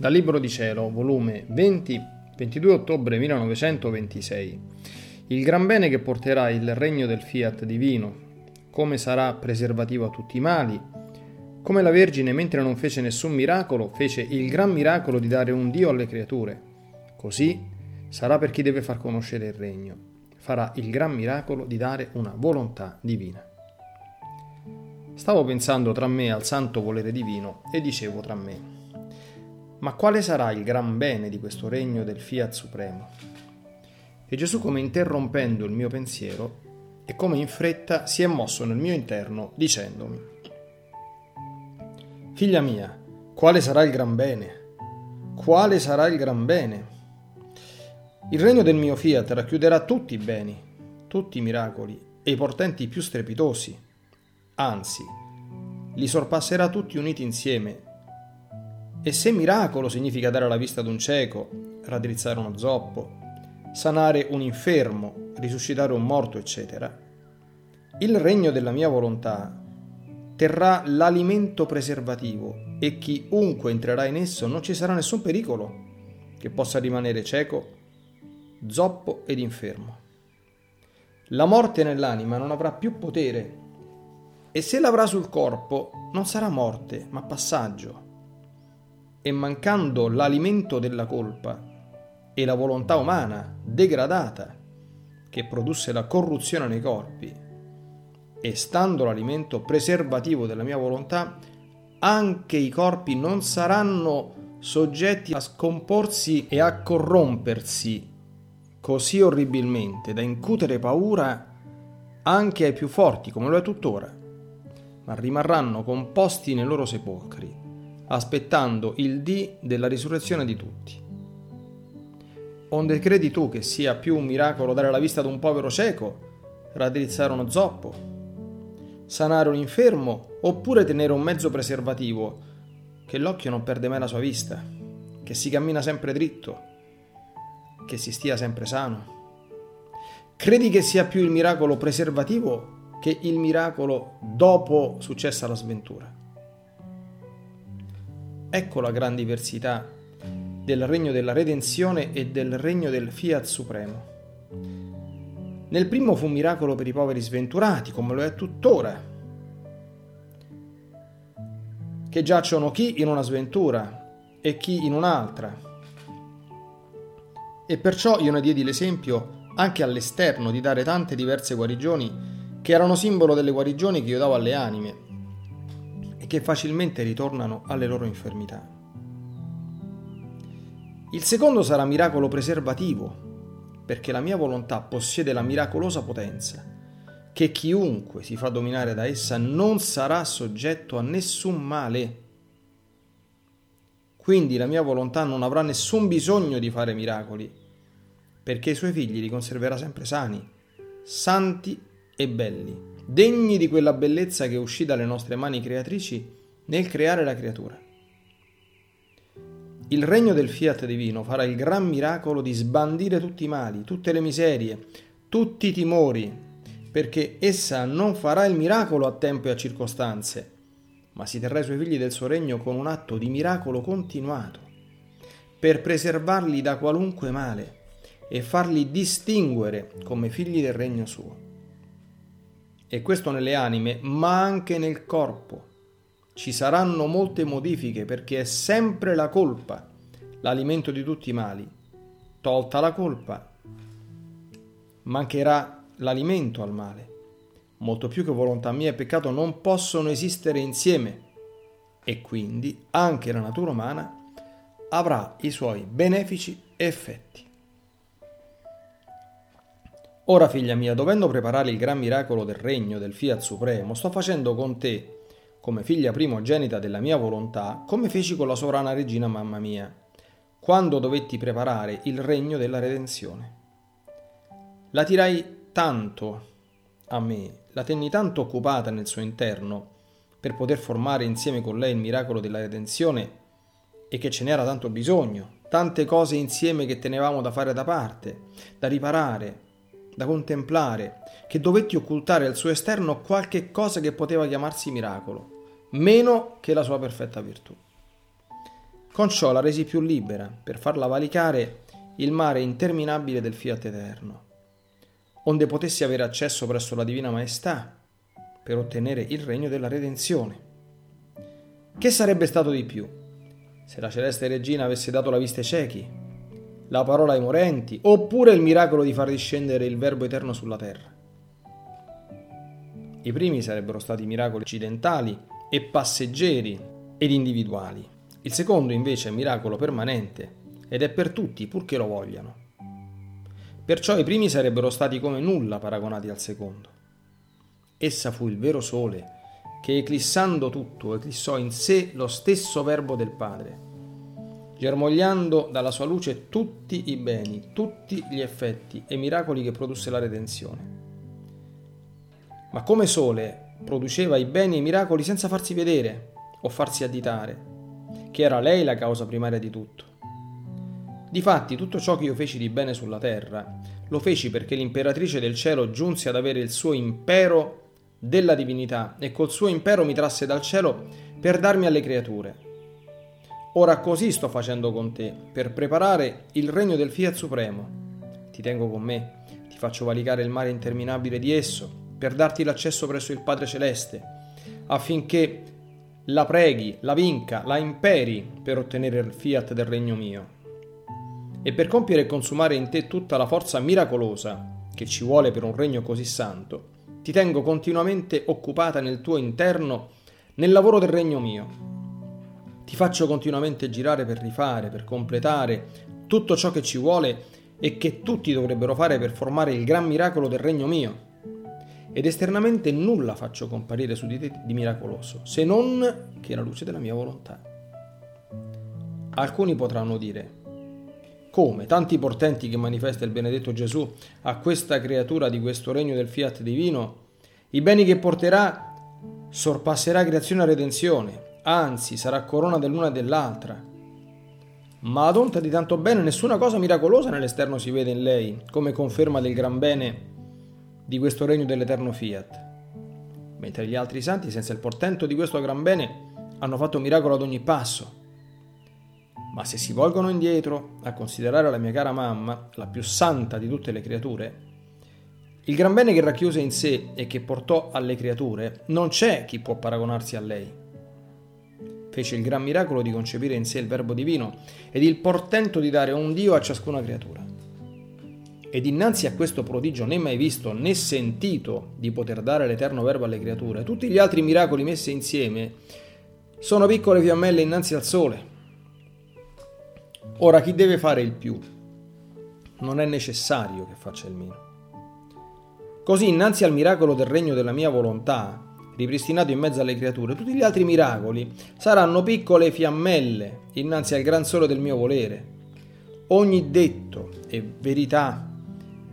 Dal Libro di Cielo, volume 20, 22 ottobre 1926. Il gran bene che porterà il regno del fiat divino, come sarà preservativo a tutti i mali, come la Vergine, mentre non fece nessun miracolo, fece il gran miracolo di dare un Dio alle creature. Così sarà per chi deve far conoscere il regno. Farà il gran miracolo di dare una volontà divina. Stavo pensando tra me al santo volere divino e dicevo tra me, ma quale sarà il gran bene di questo regno del Fiat Supremo? E Gesù, come interrompendo il mio pensiero, e come in fretta si è mosso nel mio interno dicendomi, Figlia mia, quale sarà il gran bene? Quale sarà il gran bene? Il regno del mio Fiat racchiuderà tutti i beni, tutti i miracoli e i portenti più strepitosi, anzi, li sorpasserà tutti uniti insieme e se miracolo significa dare la vista ad un cieco, raddrizzare uno zoppo, sanare un infermo, risuscitare un morto, eccetera, il regno della mia volontà terrà l'alimento preservativo e chiunque entrerà in esso non ci sarà nessun pericolo che possa rimanere cieco, zoppo ed infermo. La morte nell'anima non avrà più potere e se l'avrà sul corpo non sarà morte ma passaggio e mancando l'alimento della colpa e la volontà umana degradata che produsse la corruzione nei corpi, e stando l'alimento preservativo della mia volontà, anche i corpi non saranno soggetti a scomporsi e a corrompersi così orribilmente da incutere paura anche ai più forti come lo è tuttora, ma rimarranno composti nei loro sepolcri aspettando il dì della risurrezione di tutti. Onde credi tu che sia più un miracolo dare la vista ad un povero cieco, raddrizzare uno zoppo, sanare un infermo, oppure tenere un mezzo preservativo, che l'occhio non perde mai la sua vista, che si cammina sempre dritto, che si stia sempre sano? Credi che sia più il miracolo preservativo che il miracolo dopo successa la sventura? Ecco la gran diversità del regno della redenzione e del regno del fiat supremo. Nel primo fu un miracolo per i poveri sventurati, come lo è tuttora, che giacciono chi in una sventura e chi in un'altra. E perciò io ne diedi l'esempio anche all'esterno di dare tante diverse guarigioni che erano simbolo delle guarigioni che io davo alle anime che facilmente ritornano alle loro infermità. Il secondo sarà miracolo preservativo, perché la mia volontà possiede la miracolosa potenza, che chiunque si fa dominare da essa non sarà soggetto a nessun male. Quindi la mia volontà non avrà nessun bisogno di fare miracoli, perché i suoi figli li conserverà sempre sani, santi e belli degni di quella bellezza che uscì dalle nostre mani creatrici nel creare la creatura. Il regno del fiat divino farà il gran miracolo di sbandire tutti i mali, tutte le miserie, tutti i timori, perché essa non farà il miracolo a tempo e a circostanze, ma si terrà i suoi figli del suo regno con un atto di miracolo continuato, per preservarli da qualunque male e farli distinguere come figli del regno suo e questo nelle anime, ma anche nel corpo. Ci saranno molte modifiche perché è sempre la colpa l'alimento di tutti i mali. Tolta la colpa, mancherà l'alimento al male. Molto più che volontà mia e peccato non possono esistere insieme e quindi anche la natura umana avrà i suoi benefici effetti. Ora, figlia mia, dovendo preparare il gran miracolo del regno del Fiat Supremo, sto facendo con te, come figlia primogenita della mia volontà, come feci con la sovrana regina mamma mia, quando dovetti preparare il regno della redenzione. La tirai tanto a me, la tenni tanto occupata nel suo interno, per poter formare insieme con lei il miracolo della redenzione, e che ce n'era tanto bisogno, tante cose insieme che tenevamo da fare da parte, da riparare, da contemplare, che dovetti occultare al suo esterno qualche cosa che poteva chiamarsi miracolo, meno che la sua perfetta virtù. con ciò la resi più libera per farla valicare il mare interminabile del fiat eterno, onde potessi avere accesso presso la Divina Maestà per ottenere il regno della redenzione. Che sarebbe stato di più se la celeste regina avesse dato la vista ai ciechi, la parola ai morenti, oppure il miracolo di far discendere il Verbo eterno sulla terra? I primi sarebbero stati miracoli accidentali e passeggeri ed individuali. Il secondo invece è miracolo permanente ed è per tutti purché lo vogliano. Perciò i primi sarebbero stati come nulla paragonati al secondo. Essa fu il vero sole che eclissando tutto eclissò in sé lo stesso verbo del Padre, germogliando dalla sua luce tutti i beni, tutti gli effetti e miracoli che produsse la redenzione. Ma come sole produceva i beni e i miracoli senza farsi vedere o farsi additare, che era lei la causa primaria di tutto. Difatti tutto ciò che io feci di bene sulla terra, lo feci perché l'imperatrice del cielo giunse ad avere il suo impero della divinità e col suo impero mi trasse dal cielo per darmi alle creature. Ora così sto facendo con te, per preparare il regno del Fiat Supremo. Ti tengo con me, ti faccio valicare il mare interminabile di esso, per darti l'accesso presso il Padre Celeste, affinché la preghi, la vinca, la imperi per ottenere il fiat del regno mio. E per compiere e consumare in te tutta la forza miracolosa che ci vuole per un regno così santo, ti tengo continuamente occupata nel tuo interno nel lavoro del regno mio. Ti faccio continuamente girare per rifare, per completare tutto ciò che ci vuole e che tutti dovrebbero fare per formare il gran miracolo del regno mio. Ed esternamente nulla faccio comparire su di te di miracoloso, se non che la luce della mia volontà. Alcuni potranno dire, come tanti portenti che manifesta il benedetto Gesù a questa creatura di questo regno del fiat divino, i beni che porterà sorpasserà creazione e redenzione, anzi sarà corona dell'una e dell'altra. Ma ad onta di tanto bene nessuna cosa miracolosa nell'esterno si vede in lei, come conferma del gran bene di questo regno dell'eterno fiat. Mentre gli altri santi, senza il portento di questo gran bene, hanno fatto miracolo ad ogni passo, ma se si volgono indietro a considerare la mia cara mamma, la più santa di tutte le creature, il gran bene che racchiuse in sé e che portò alle creature, non c'è chi può paragonarsi a lei. Fece il gran miracolo di concepire in sé il Verbo divino ed il portento di dare un Dio a ciascuna creatura. Ed innanzi a questo prodigio né mai visto né sentito di poter dare l'eterno Verbo alle creature, tutti gli altri miracoli messi insieme sono piccole fiammelle innanzi al sole Ora chi deve fare il più? Non è necessario che faccia il meno. Così innanzi al miracolo del regno della mia volontà, ripristinato in mezzo alle creature, tutti gli altri miracoli saranno piccole fiammelle innanzi al gran sole del mio volere. Ogni detto e verità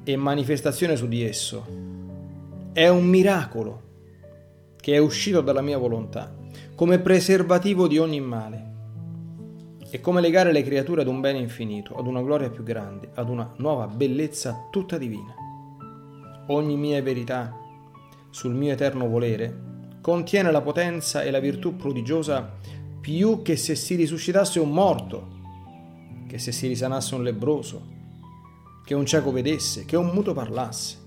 e manifestazione su di esso è un miracolo che è uscito dalla mia volontà, come preservativo di ogni male è come legare le creature ad un bene infinito, ad una gloria più grande, ad una nuova bellezza tutta divina. Ogni mia verità sul mio eterno volere contiene la potenza e la virtù prodigiosa più che se si risuscitasse un morto, che se si risanasse un lebroso, che un cieco vedesse, che un muto parlasse.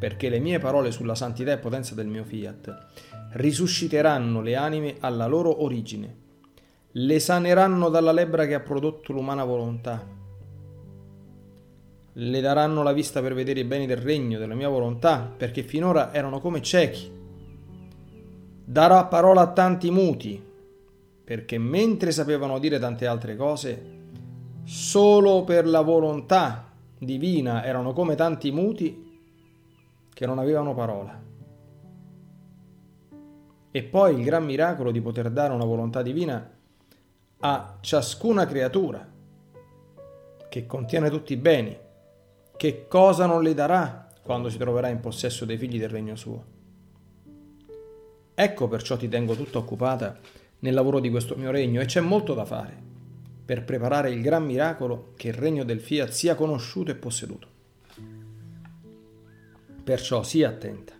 Perché le mie parole sulla santità e potenza del mio fiat risusciteranno le anime alla loro origine le saneranno dalla lebbra che ha prodotto l'umana volontà. Le daranno la vista per vedere i beni del regno della mia volontà, perché finora erano come ciechi. Darà parola a tanti muti, perché mentre sapevano dire tante altre cose, solo per la volontà divina erano come tanti muti che non avevano parola. E poi il gran miracolo di poter dare una volontà divina a ciascuna creatura che contiene tutti i beni, che cosa non le darà quando si troverà in possesso dei figli del regno suo. Ecco perciò ti tengo tutta occupata nel lavoro di questo mio regno e c'è molto da fare per preparare il gran miracolo che il regno del fiat sia conosciuto e posseduto. Perciò sii attenta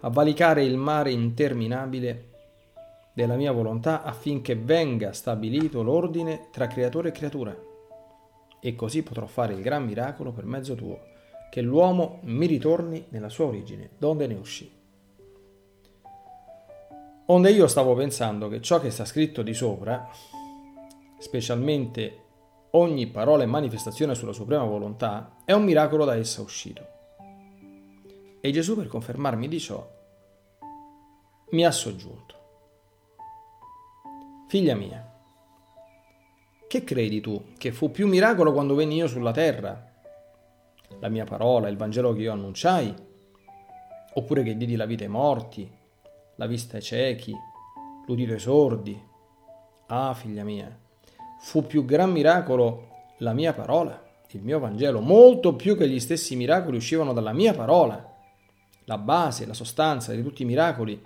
a valicare il mare interminabile della mia volontà affinché venga stabilito l'ordine tra creatore e creatura. E così potrò fare il gran miracolo per mezzo tuo, che l'uomo mi ritorni nella sua origine, donde ne uscì. Onde io stavo pensando che ciò che sta scritto di sopra, specialmente ogni parola e manifestazione sulla suprema volontà, è un miracolo da essa uscito. E Gesù, per confermarmi di ciò, mi ha soggiunto. Figlia mia, che credi tu che fu più miracolo quando venni io sulla terra? La mia parola, il Vangelo che io annunciai? Oppure che diedi la vita ai morti, la vista ai ciechi, l'udito ai sordi. Ah, figlia mia, fu più gran miracolo la mia parola, il mio Vangelo, molto più che gli stessi miracoli uscivano dalla mia parola. La base, la sostanza di tutti i miracoli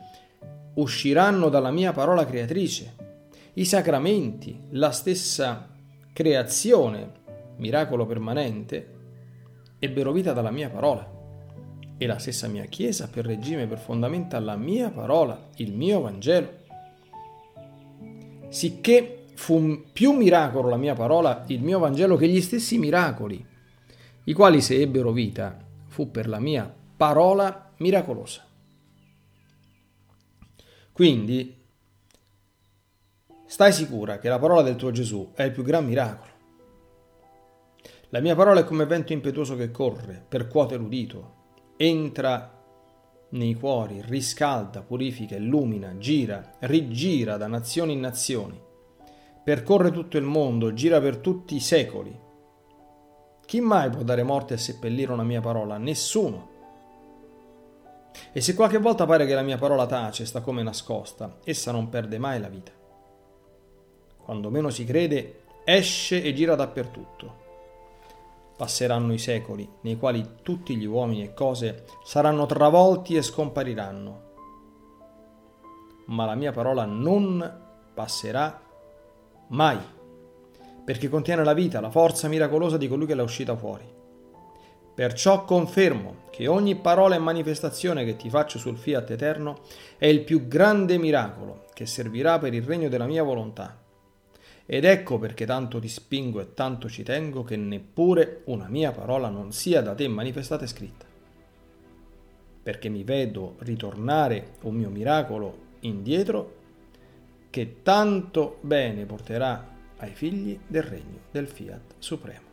usciranno dalla mia parola creatrice. I sacramenti, la stessa creazione, miracolo permanente, ebbero vita dalla mia parola e la stessa mia Chiesa per regime, per fondamenta la mia parola, il mio Vangelo. Sicché fu più miracolo la mia parola, il mio Vangelo, che gli stessi miracoli, i quali se ebbero vita, fu per la mia parola miracolosa. Quindi stai sicura che la parola del tuo Gesù è il più gran miracolo. La mia parola è come vento impetuoso che corre, percuote l'udito, entra nei cuori, riscalda, purifica, illumina, gira, rigira da nazioni in nazioni, percorre tutto il mondo, gira per tutti i secoli. Chi mai può dare morte e seppellire una mia parola? Nessuno. E se qualche volta pare che la mia parola tace, sta come nascosta, essa non perde mai la vita. Quando meno si crede, esce e gira dappertutto passeranno i secoli, nei quali tutti gli uomini e cose saranno travolti e scompariranno. Ma la mia parola non passerà mai, perché contiene la vita, la forza miracolosa di colui che l'ha uscita fuori. Perciò confermo che ogni parola e manifestazione che ti faccio sul fiat eterno è il più grande miracolo che servirà per il regno della mia volontà ed ecco perché tanto ti spingo e tanto ci tengo che neppure una mia parola non sia da te manifestata e scritta. Perché mi vedo ritornare un mio miracolo indietro che tanto bene porterà ai figli del regno del Fiat Supremo.